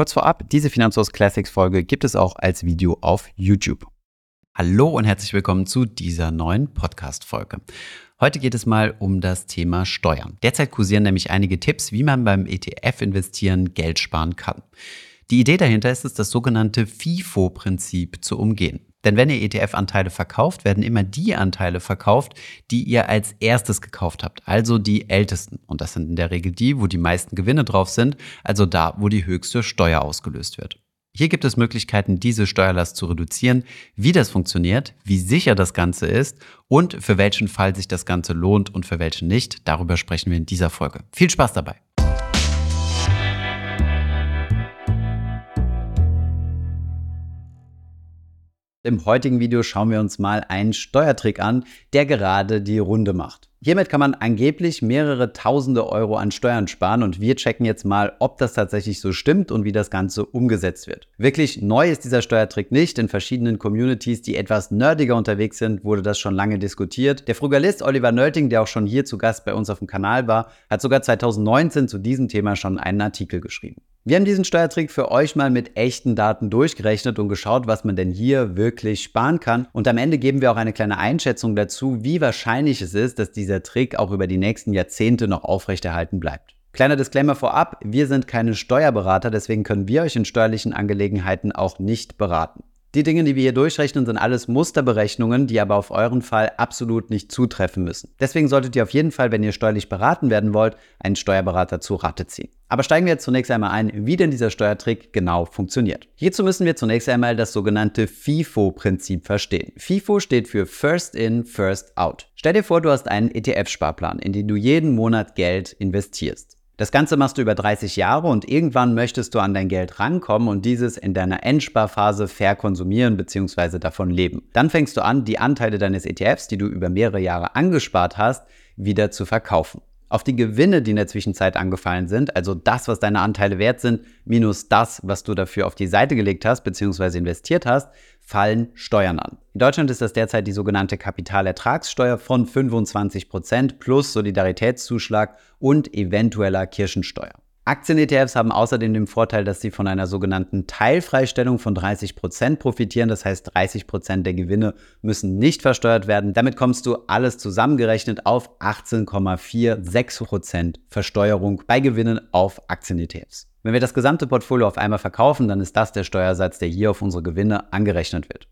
Kurz vorab, diese Finanzhaus Classics Folge gibt es auch als Video auf YouTube. Hallo und herzlich willkommen zu dieser neuen Podcast-Folge. Heute geht es mal um das Thema Steuern. Derzeit kursieren nämlich einige Tipps, wie man beim ETF-Investieren Geld sparen kann. Die Idee dahinter ist es, das sogenannte FIFO-Prinzip zu umgehen. Denn wenn ihr ETF-Anteile verkauft, werden immer die Anteile verkauft, die ihr als erstes gekauft habt, also die ältesten. Und das sind in der Regel die, wo die meisten Gewinne drauf sind, also da, wo die höchste Steuer ausgelöst wird. Hier gibt es Möglichkeiten, diese Steuerlast zu reduzieren, wie das funktioniert, wie sicher das Ganze ist und für welchen Fall sich das Ganze lohnt und für welchen nicht. Darüber sprechen wir in dieser Folge. Viel Spaß dabei! Im heutigen Video schauen wir uns mal einen Steuertrick an, der gerade die Runde macht. Hiermit kann man angeblich mehrere tausende Euro an Steuern sparen und wir checken jetzt mal, ob das tatsächlich so stimmt und wie das Ganze umgesetzt wird. Wirklich neu ist dieser Steuertrick nicht. In verschiedenen Communities, die etwas nerdiger unterwegs sind, wurde das schon lange diskutiert. Der Frugalist Oliver Nölting, der auch schon hier zu Gast bei uns auf dem Kanal war, hat sogar 2019 zu diesem Thema schon einen Artikel geschrieben. Wir haben diesen Steuertrick für euch mal mit echten Daten durchgerechnet und geschaut, was man denn hier wirklich sparen kann. Und am Ende geben wir auch eine kleine Einschätzung dazu, wie wahrscheinlich es ist, dass dieser Trick auch über die nächsten Jahrzehnte noch aufrechterhalten bleibt. Kleiner Disclaimer vorab, wir sind keine Steuerberater, deswegen können wir euch in steuerlichen Angelegenheiten auch nicht beraten. Die Dinge, die wir hier durchrechnen, sind alles Musterberechnungen, die aber auf euren Fall absolut nicht zutreffen müssen. Deswegen solltet ihr auf jeden Fall, wenn ihr steuerlich beraten werden wollt, einen Steuerberater zu Rate ziehen. Aber steigen wir jetzt zunächst einmal ein, wie denn dieser Steuertrick genau funktioniert. Hierzu müssen wir zunächst einmal das sogenannte FIFO-Prinzip verstehen. FIFO steht für First In, First Out. Stell dir vor, du hast einen ETF-Sparplan, in den du jeden Monat Geld investierst. Das Ganze machst du über 30 Jahre und irgendwann möchtest du an dein Geld rankommen und dieses in deiner Endsparphase verkonsumieren bzw. davon leben. Dann fängst du an, die Anteile deines ETFs, die du über mehrere Jahre angespart hast, wieder zu verkaufen. Auf die Gewinne, die in der Zwischenzeit angefallen sind, also das, was deine Anteile wert sind, minus das, was du dafür auf die Seite gelegt hast bzw. investiert hast, fallen Steuern an. In Deutschland ist das derzeit die sogenannte Kapitalertragssteuer von 25% plus Solidaritätszuschlag und eventueller Kirchensteuer. Aktien-ETFs haben außerdem den Vorteil, dass sie von einer sogenannten Teilfreistellung von 30% profitieren. Das heißt, 30% der Gewinne müssen nicht versteuert werden. Damit kommst du alles zusammengerechnet auf 18,46% Versteuerung bei Gewinnen auf Aktien-ETFs. Wenn wir das gesamte Portfolio auf einmal verkaufen, dann ist das der Steuersatz, der hier auf unsere Gewinne angerechnet wird.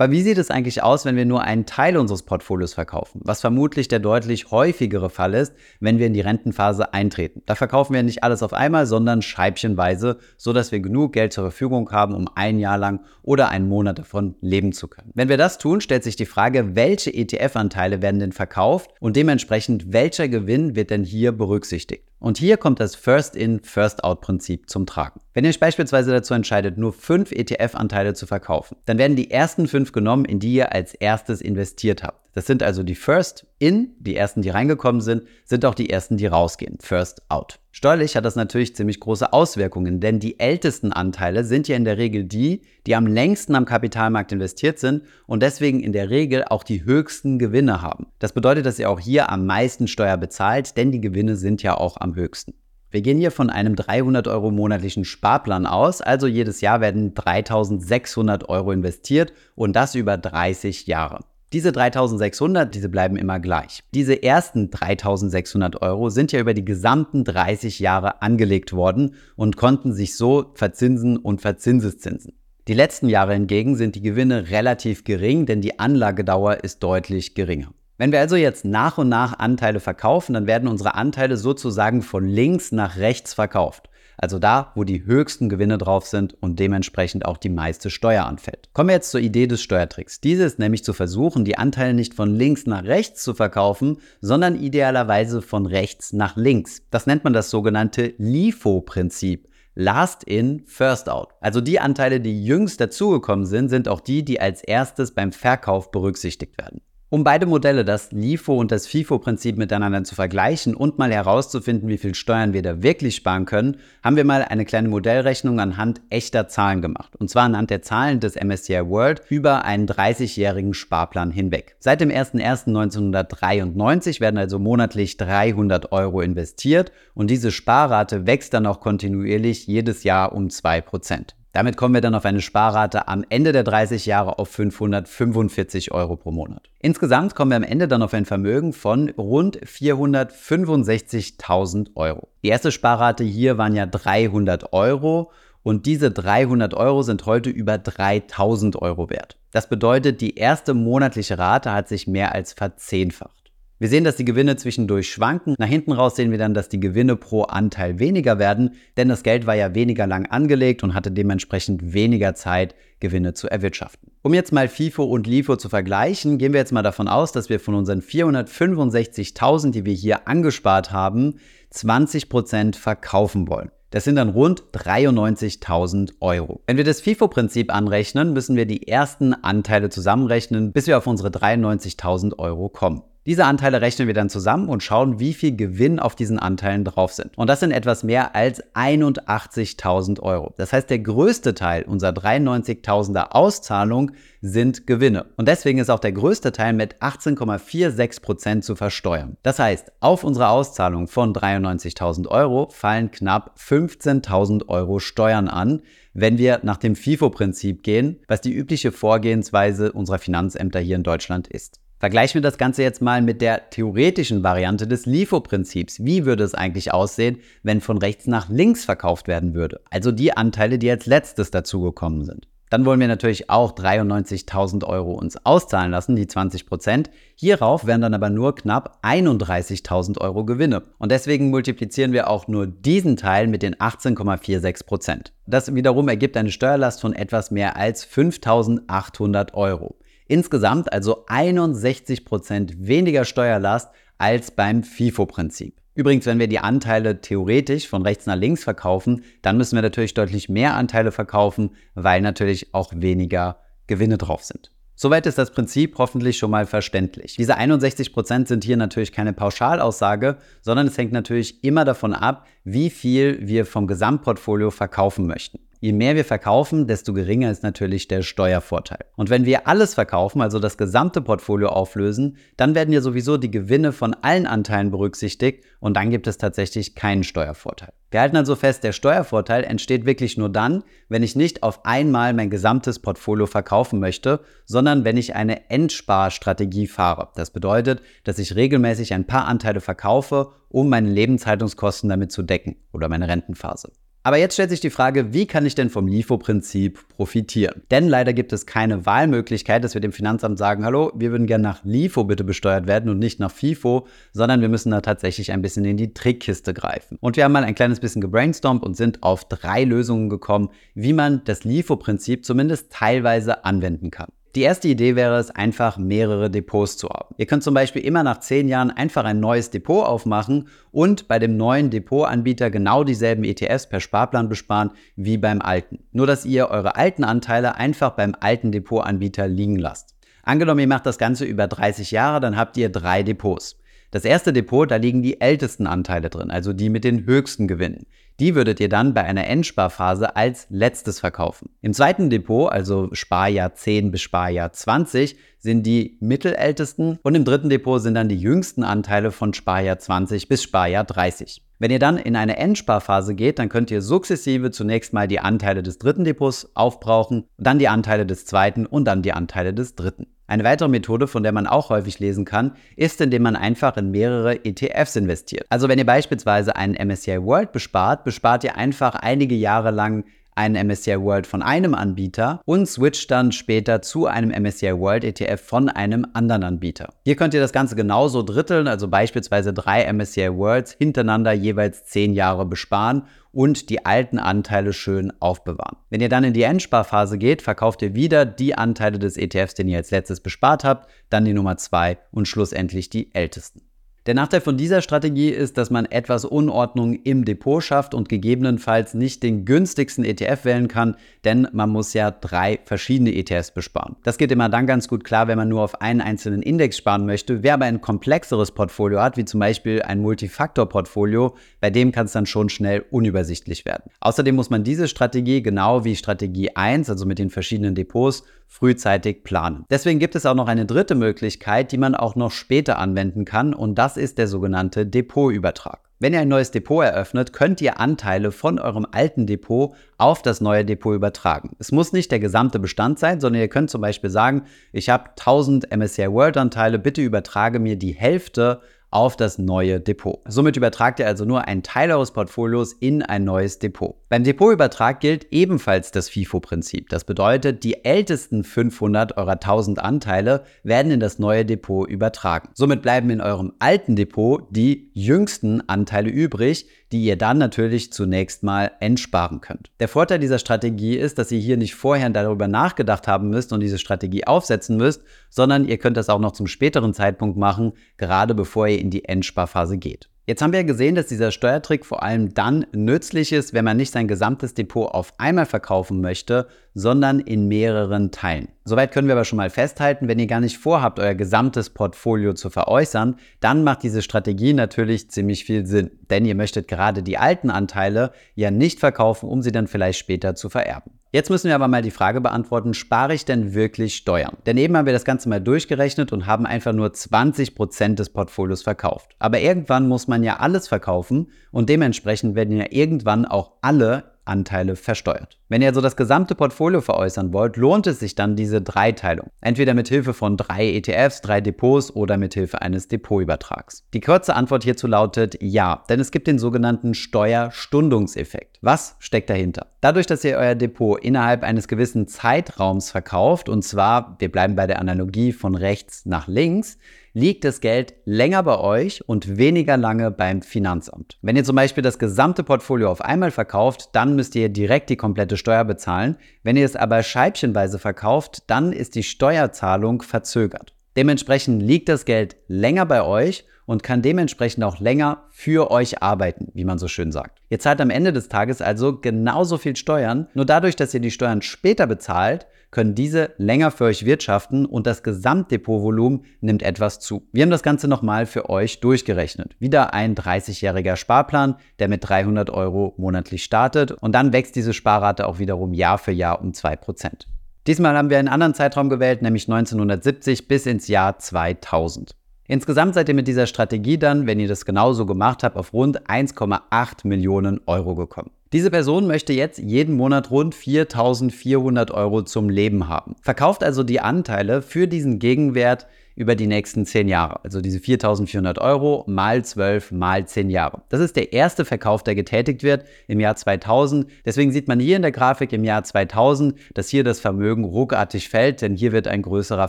Aber wie sieht es eigentlich aus, wenn wir nur einen Teil unseres Portfolios verkaufen? Was vermutlich der deutlich häufigere Fall ist, wenn wir in die Rentenphase eintreten. Da verkaufen wir nicht alles auf einmal, sondern scheibchenweise, sodass wir genug Geld zur Verfügung haben, um ein Jahr lang oder einen Monat davon leben zu können. Wenn wir das tun, stellt sich die Frage, welche ETF-Anteile werden denn verkauft und dementsprechend welcher Gewinn wird denn hier berücksichtigt? Und hier kommt das First-in, First-out-Prinzip zum Tragen. Wenn ihr euch beispielsweise dazu entscheidet, nur fünf ETF-Anteile zu verkaufen, dann werden die ersten fünf genommen, in die ihr als erstes investiert habt. Das sind also die First in, die ersten, die reingekommen sind, sind auch die ersten, die rausgehen. First out. Steuerlich hat das natürlich ziemlich große Auswirkungen, denn die ältesten Anteile sind ja in der Regel die, die am längsten am Kapitalmarkt investiert sind und deswegen in der Regel auch die höchsten Gewinne haben. Das bedeutet, dass ihr auch hier am meisten Steuer bezahlt, denn die Gewinne sind ja auch am höchsten. Wir gehen hier von einem 300 Euro monatlichen Sparplan aus, also jedes Jahr werden 3600 Euro investiert und das über 30 Jahre. Diese 3600, diese bleiben immer gleich. Diese ersten 3600 Euro sind ja über die gesamten 30 Jahre angelegt worden und konnten sich so verzinsen und verzinseszinsen. Die letzten Jahre hingegen sind die Gewinne relativ gering, denn die Anlagedauer ist deutlich geringer. Wenn wir also jetzt nach und nach Anteile verkaufen, dann werden unsere Anteile sozusagen von links nach rechts verkauft. Also da, wo die höchsten Gewinne drauf sind und dementsprechend auch die meiste Steuer anfällt. Kommen wir jetzt zur Idee des Steuertricks. Diese ist nämlich zu versuchen, die Anteile nicht von links nach rechts zu verkaufen, sondern idealerweise von rechts nach links. Das nennt man das sogenannte LIFO-Prinzip. Last in, first out. Also die Anteile, die jüngst dazugekommen sind, sind auch die, die als erstes beim Verkauf berücksichtigt werden. Um beide Modelle, das LIFO und das FIFO-Prinzip miteinander zu vergleichen und mal herauszufinden, wie viel Steuern wir da wirklich sparen können, haben wir mal eine kleine Modellrechnung anhand echter Zahlen gemacht. Und zwar anhand der Zahlen des MSCI World über einen 30-jährigen Sparplan hinweg. Seit dem 01.01.1993 werden also monatlich 300 Euro investiert und diese Sparrate wächst dann auch kontinuierlich jedes Jahr um 2%. Damit kommen wir dann auf eine Sparrate am Ende der 30 Jahre auf 545 Euro pro Monat. Insgesamt kommen wir am Ende dann auf ein Vermögen von rund 465.000 Euro. Die erste Sparrate hier waren ja 300 Euro und diese 300 Euro sind heute über 3000 Euro wert. Das bedeutet, die erste monatliche Rate hat sich mehr als verzehnfacht. Wir sehen, dass die Gewinne zwischendurch schwanken. Nach hinten raus sehen wir dann, dass die Gewinne pro Anteil weniger werden, denn das Geld war ja weniger lang angelegt und hatte dementsprechend weniger Zeit, Gewinne zu erwirtschaften. Um jetzt mal FIFO und LIFO zu vergleichen, gehen wir jetzt mal davon aus, dass wir von unseren 465.000, die wir hier angespart haben, 20% verkaufen wollen. Das sind dann rund 93.000 Euro. Wenn wir das FIFO-Prinzip anrechnen, müssen wir die ersten Anteile zusammenrechnen, bis wir auf unsere 93.000 Euro kommen. Diese Anteile rechnen wir dann zusammen und schauen, wie viel Gewinn auf diesen Anteilen drauf sind. Und das sind etwas mehr als 81.000 Euro. Das heißt, der größte Teil unserer 93.000er Auszahlung sind Gewinne. Und deswegen ist auch der größte Teil mit 18,46 Prozent zu versteuern. Das heißt, auf unsere Auszahlung von 93.000 Euro fallen knapp 15.000 Euro Steuern an, wenn wir nach dem FIFO-Prinzip gehen, was die übliche Vorgehensweise unserer Finanzämter hier in Deutschland ist. Vergleichen wir das Ganze jetzt mal mit der theoretischen Variante des LIFO-Prinzips. Wie würde es eigentlich aussehen, wenn von rechts nach links verkauft werden würde? Also die Anteile, die als letztes dazugekommen sind. Dann wollen wir natürlich auch 93.000 Euro uns auszahlen lassen, die 20 Prozent. Hierauf wären dann aber nur knapp 31.000 Euro Gewinne. Und deswegen multiplizieren wir auch nur diesen Teil mit den 18,46 Prozent. Das wiederum ergibt eine Steuerlast von etwas mehr als 5.800 Euro. Insgesamt also 61% weniger Steuerlast als beim FIFO-Prinzip. Übrigens, wenn wir die Anteile theoretisch von rechts nach links verkaufen, dann müssen wir natürlich deutlich mehr Anteile verkaufen, weil natürlich auch weniger Gewinne drauf sind. Soweit ist das Prinzip hoffentlich schon mal verständlich. Diese 61% sind hier natürlich keine Pauschalaussage, sondern es hängt natürlich immer davon ab, wie viel wir vom Gesamtportfolio verkaufen möchten. Je mehr wir verkaufen, desto geringer ist natürlich der Steuervorteil. Und wenn wir alles verkaufen, also das gesamte Portfolio auflösen, dann werden ja sowieso die Gewinne von allen Anteilen berücksichtigt und dann gibt es tatsächlich keinen Steuervorteil. Wir halten also fest, der Steuervorteil entsteht wirklich nur dann, wenn ich nicht auf einmal mein gesamtes Portfolio verkaufen möchte, sondern wenn ich eine Endsparstrategie fahre. Das bedeutet, dass ich regelmäßig ein paar Anteile verkaufe, um meine Lebenshaltungskosten damit zu decken oder meine Rentenphase. Aber jetzt stellt sich die Frage, wie kann ich denn vom LIFO-Prinzip profitieren? Denn leider gibt es keine Wahlmöglichkeit, dass wir dem Finanzamt sagen, hallo, wir würden gerne nach LIFO bitte besteuert werden und nicht nach FIFO, sondern wir müssen da tatsächlich ein bisschen in die Trickkiste greifen. Und wir haben mal ein kleines bisschen gebrainstormt und sind auf drei Lösungen gekommen, wie man das LIFO-Prinzip zumindest teilweise anwenden kann. Die erste Idee wäre es, einfach mehrere Depots zu haben. Ihr könnt zum Beispiel immer nach zehn Jahren einfach ein neues Depot aufmachen und bei dem neuen Depotanbieter genau dieselben ETFs per Sparplan besparen wie beim alten. Nur dass ihr eure alten Anteile einfach beim alten Depotanbieter liegen lasst. Angenommen, ihr macht das Ganze über 30 Jahre, dann habt ihr drei Depots. Das erste Depot, da liegen die ältesten Anteile drin, also die mit den höchsten Gewinnen. Die würdet ihr dann bei einer Endsparphase als letztes verkaufen. Im zweiten Depot, also Sparjahr 10 bis Sparjahr 20, sind die mittelältesten und im dritten Depot sind dann die jüngsten Anteile von Sparjahr 20 bis Sparjahr 30. Wenn ihr dann in eine Endsparphase geht, dann könnt ihr sukzessive zunächst mal die Anteile des dritten Depots aufbrauchen, dann die Anteile des zweiten und dann die Anteile des dritten. Eine weitere Methode, von der man auch häufig lesen kann, ist, indem man einfach in mehrere ETFs investiert. Also wenn ihr beispielsweise einen MSCI World bespart, bespart ihr einfach einige Jahre lang einen MSCI World von einem Anbieter und switcht dann später zu einem MSCI World ETF von einem anderen Anbieter. Hier könnt ihr das Ganze genauso dritteln, also beispielsweise drei MSCI Worlds hintereinander jeweils zehn Jahre besparen und die alten Anteile schön aufbewahren. Wenn ihr dann in die Endsparphase geht, verkauft ihr wieder die Anteile des ETFs, den ihr als letztes bespart habt, dann die Nummer zwei und schlussendlich die ältesten. Der Nachteil von dieser Strategie ist, dass man etwas Unordnung im Depot schafft und gegebenenfalls nicht den günstigsten ETF wählen kann, denn man muss ja drei verschiedene ETFs besparen. Das geht immer dann ganz gut klar, wenn man nur auf einen einzelnen Index sparen möchte. Wer aber ein komplexeres Portfolio hat, wie zum Beispiel ein Multifaktor-Portfolio, bei dem kann es dann schon schnell unübersichtlich werden. Außerdem muss man diese Strategie genau wie Strategie 1, also mit den verschiedenen Depots, frühzeitig planen. Deswegen gibt es auch noch eine dritte Möglichkeit, die man auch noch später anwenden kann und das ist der sogenannte Depotübertrag. Wenn ihr ein neues Depot eröffnet, könnt ihr Anteile von eurem alten Depot auf das neue Depot übertragen. Es muss nicht der gesamte Bestand sein, sondern ihr könnt zum Beispiel sagen, ich habe 1000 MSCI World Anteile, bitte übertrage mir die Hälfte auf das neue Depot. Somit übertragt ihr also nur einen Teil eures Portfolios in ein neues Depot. Beim Depotübertrag gilt ebenfalls das FIFO-Prinzip. Das bedeutet, die ältesten 500 eurer 1000 Anteile werden in das neue Depot übertragen. Somit bleiben in eurem alten Depot die jüngsten Anteile übrig, die ihr dann natürlich zunächst mal entsparen könnt. Der Vorteil dieser Strategie ist, dass ihr hier nicht vorher darüber nachgedacht haben müsst und diese Strategie aufsetzen müsst, sondern ihr könnt das auch noch zum späteren Zeitpunkt machen, gerade bevor ihr in die Endsparphase geht. Jetzt haben wir gesehen, dass dieser Steuertrick vor allem dann nützlich ist, wenn man nicht sein gesamtes Depot auf einmal verkaufen möchte, sondern in mehreren Teilen. Soweit können wir aber schon mal festhalten, wenn ihr gar nicht vorhabt, euer gesamtes Portfolio zu veräußern, dann macht diese Strategie natürlich ziemlich viel Sinn. Denn ihr möchtet gerade die alten Anteile ja nicht verkaufen, um sie dann vielleicht später zu vererben. Jetzt müssen wir aber mal die Frage beantworten, spare ich denn wirklich Steuern? Denn eben haben wir das Ganze mal durchgerechnet und haben einfach nur 20% des Portfolios verkauft. Aber irgendwann muss man ja alles verkaufen und dementsprechend werden ja irgendwann auch alle Anteile versteuert. Wenn ihr also das gesamte Portfolio veräußern wollt, lohnt es sich dann diese Dreiteilung. Entweder mit Hilfe von drei ETFs, drei Depots oder mit Hilfe eines Depotübertrags. Die kurze Antwort hierzu lautet ja, denn es gibt den sogenannten Steuerstundungseffekt. Was steckt dahinter? Dadurch, dass ihr euer Depot innerhalb eines gewissen Zeitraums verkauft, und zwar, wir bleiben bei der Analogie von rechts nach links, liegt das Geld länger bei euch und weniger lange beim Finanzamt. Wenn ihr zum Beispiel das gesamte Portfolio auf einmal verkauft, dann müsst ihr direkt die komplette Steuer bezahlen. Wenn ihr es aber scheibchenweise verkauft, dann ist die Steuerzahlung verzögert. Dementsprechend liegt das Geld länger bei euch und kann dementsprechend auch länger für euch arbeiten, wie man so schön sagt. Ihr zahlt am Ende des Tages also genauso viel Steuern, nur dadurch, dass ihr die Steuern später bezahlt, können diese länger für euch wirtschaften und das Gesamtdepotvolumen nimmt etwas zu. Wir haben das Ganze nochmal für euch durchgerechnet. Wieder ein 30-jähriger Sparplan, der mit 300 Euro monatlich startet und dann wächst diese Sparrate auch wiederum Jahr für Jahr um 2%. Diesmal haben wir einen anderen Zeitraum gewählt, nämlich 1970 bis ins Jahr 2000. Insgesamt seid ihr mit dieser Strategie dann, wenn ihr das genauso gemacht habt, auf rund 1,8 Millionen Euro gekommen. Diese Person möchte jetzt jeden Monat rund 4.400 Euro zum Leben haben. Verkauft also die Anteile für diesen Gegenwert über die nächsten 10 Jahre. Also diese 4.400 Euro mal 12 mal 10 Jahre. Das ist der erste Verkauf, der getätigt wird im Jahr 2000. Deswegen sieht man hier in der Grafik im Jahr 2000, dass hier das Vermögen ruckartig fällt, denn hier wird ein größerer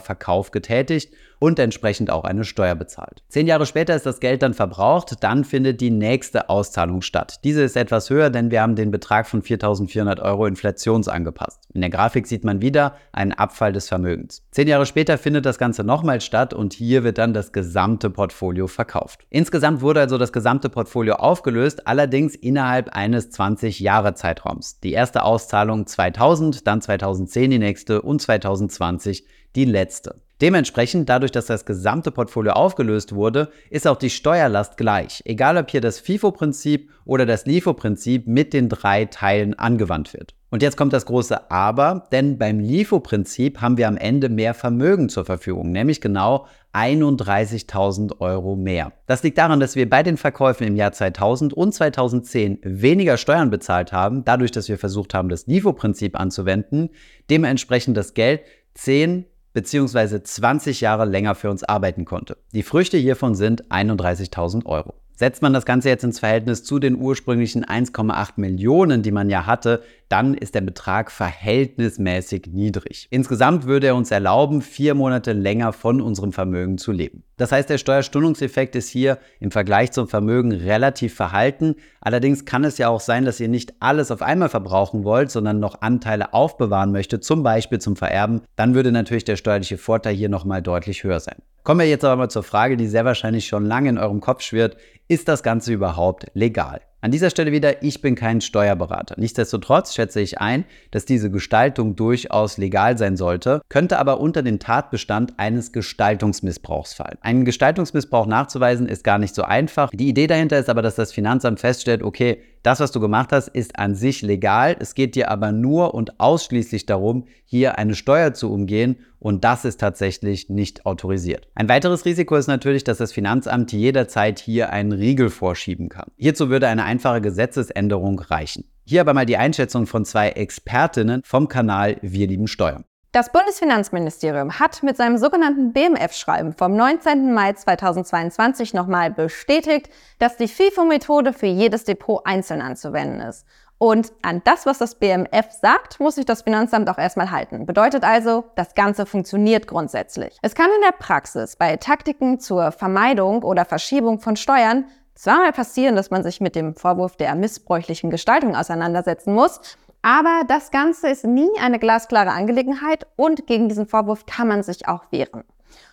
Verkauf getätigt und entsprechend auch eine Steuer bezahlt. Zehn Jahre später ist das Geld dann verbraucht, dann findet die nächste Auszahlung statt. Diese ist etwas höher, denn wir haben den Betrag von 4.400 Euro inflationsangepasst. In der Grafik sieht man wieder einen Abfall des Vermögens. Zehn Jahre später findet das Ganze nochmal statt und hier wird dann das gesamte Portfolio verkauft. Insgesamt wurde also das gesamte Portfolio aufgelöst, allerdings innerhalb eines 20 Jahre Zeitraums. Die erste Auszahlung 2000, dann 2010 die nächste und 2020 die letzte. Dementsprechend, dadurch, dass das gesamte Portfolio aufgelöst wurde, ist auch die Steuerlast gleich, egal ob hier das FIFO-Prinzip oder das LIFO-Prinzip mit den drei Teilen angewandt wird. Und jetzt kommt das große Aber, denn beim LIFO-Prinzip haben wir am Ende mehr Vermögen zur Verfügung, nämlich genau 31.000 Euro mehr. Das liegt daran, dass wir bei den Verkäufen im Jahr 2000 und 2010 weniger Steuern bezahlt haben, dadurch, dass wir versucht haben, das LIFO-Prinzip anzuwenden, dementsprechend das Geld 10 bzw. 20 Jahre länger für uns arbeiten konnte. Die Früchte hiervon sind 31.000 Euro. Setzt man das Ganze jetzt ins Verhältnis zu den ursprünglichen 1,8 Millionen, die man ja hatte, dann ist der Betrag verhältnismäßig niedrig. Insgesamt würde er uns erlauben, vier Monate länger von unserem Vermögen zu leben. Das heißt, der Steuerstundungseffekt ist hier im Vergleich zum Vermögen relativ verhalten. Allerdings kann es ja auch sein, dass ihr nicht alles auf einmal verbrauchen wollt, sondern noch Anteile aufbewahren möchtet, zum Beispiel zum Vererben. Dann würde natürlich der steuerliche Vorteil hier nochmal deutlich höher sein. Kommen wir jetzt aber mal zur Frage, die sehr wahrscheinlich schon lange in eurem Kopf schwirrt. Ist das Ganze überhaupt legal? An dieser Stelle wieder, ich bin kein Steuerberater. Nichtsdestotrotz schätze ich ein, dass diese Gestaltung durchaus legal sein sollte, könnte aber unter den Tatbestand eines Gestaltungsmissbrauchs fallen. Einen Gestaltungsmissbrauch nachzuweisen ist gar nicht so einfach. Die Idee dahinter ist aber, dass das Finanzamt feststellt, okay, das, was du gemacht hast, ist an sich legal. Es geht dir aber nur und ausschließlich darum, hier eine Steuer zu umgehen und das ist tatsächlich nicht autorisiert. Ein weiteres Risiko ist natürlich, dass das Finanzamt jederzeit hier einen Riegel vorschieben kann. Hierzu würde eine einfache Gesetzesänderung reichen. Hier aber mal die Einschätzung von zwei Expertinnen vom Kanal Wir lieben Steuern. Das Bundesfinanzministerium hat mit seinem sogenannten BMF-Schreiben vom 19. Mai 2022 nochmal bestätigt, dass die FIFO-Methode für jedes Depot einzeln anzuwenden ist. Und an das, was das BMF sagt, muss sich das Finanzamt auch erstmal halten. Bedeutet also, das Ganze funktioniert grundsätzlich. Es kann in der Praxis bei Taktiken zur Vermeidung oder Verschiebung von Steuern zweimal passieren, dass man sich mit dem Vorwurf der missbräuchlichen Gestaltung auseinandersetzen muss, aber das Ganze ist nie eine glasklare Angelegenheit und gegen diesen Vorwurf kann man sich auch wehren.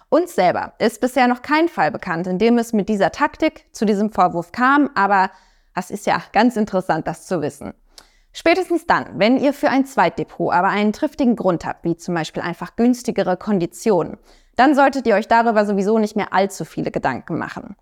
Uns selber ist bisher noch kein Fall bekannt, in dem es mit dieser Taktik zu diesem Vorwurf kam, aber das ist ja ganz interessant, das zu wissen. Spätestens dann, wenn ihr für ein Zweitdepot aber einen triftigen Grund habt, wie zum Beispiel einfach günstigere Konditionen, dann solltet ihr euch darüber sowieso nicht mehr allzu viele Gedanken machen.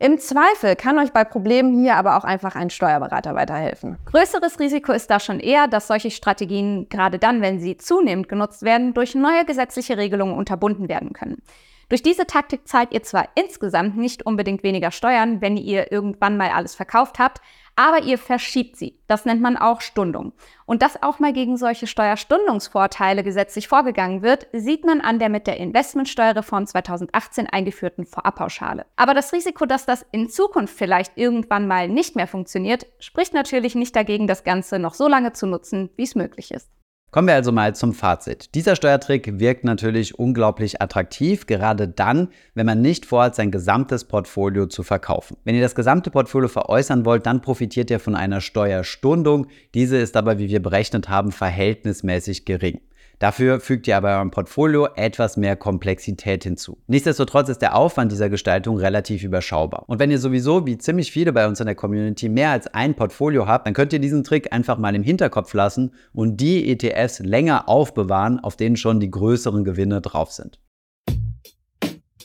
Im Zweifel kann euch bei Problemen hier aber auch einfach ein Steuerberater weiterhelfen. Größeres Risiko ist da schon eher, dass solche Strategien, gerade dann, wenn sie zunehmend genutzt werden, durch neue gesetzliche Regelungen unterbunden werden können. Durch diese Taktik zahlt ihr zwar insgesamt nicht unbedingt weniger Steuern, wenn ihr irgendwann mal alles verkauft habt, aber ihr verschiebt sie. Das nennt man auch Stundung. Und dass auch mal gegen solche Steuerstundungsvorteile gesetzlich vorgegangen wird, sieht man an der mit der Investmentsteuerreform 2018 eingeführten Vorabpauschale. Aber das Risiko, dass das in Zukunft vielleicht irgendwann mal nicht mehr funktioniert, spricht natürlich nicht dagegen, das Ganze noch so lange zu nutzen, wie es möglich ist. Kommen wir also mal zum Fazit. Dieser Steuertrick wirkt natürlich unglaublich attraktiv, gerade dann, wenn man nicht vorhat, sein gesamtes Portfolio zu verkaufen. Wenn ihr das gesamte Portfolio veräußern wollt, dann profitiert ihr von einer Steuerstundung. Diese ist aber, wie wir berechnet haben, verhältnismäßig gering. Dafür fügt ihr aber eurem Portfolio etwas mehr Komplexität hinzu. Nichtsdestotrotz ist der Aufwand dieser Gestaltung relativ überschaubar. Und wenn ihr sowieso, wie ziemlich viele bei uns in der Community, mehr als ein Portfolio habt, dann könnt ihr diesen Trick einfach mal im Hinterkopf lassen und die ETFs länger aufbewahren, auf denen schon die größeren Gewinne drauf sind.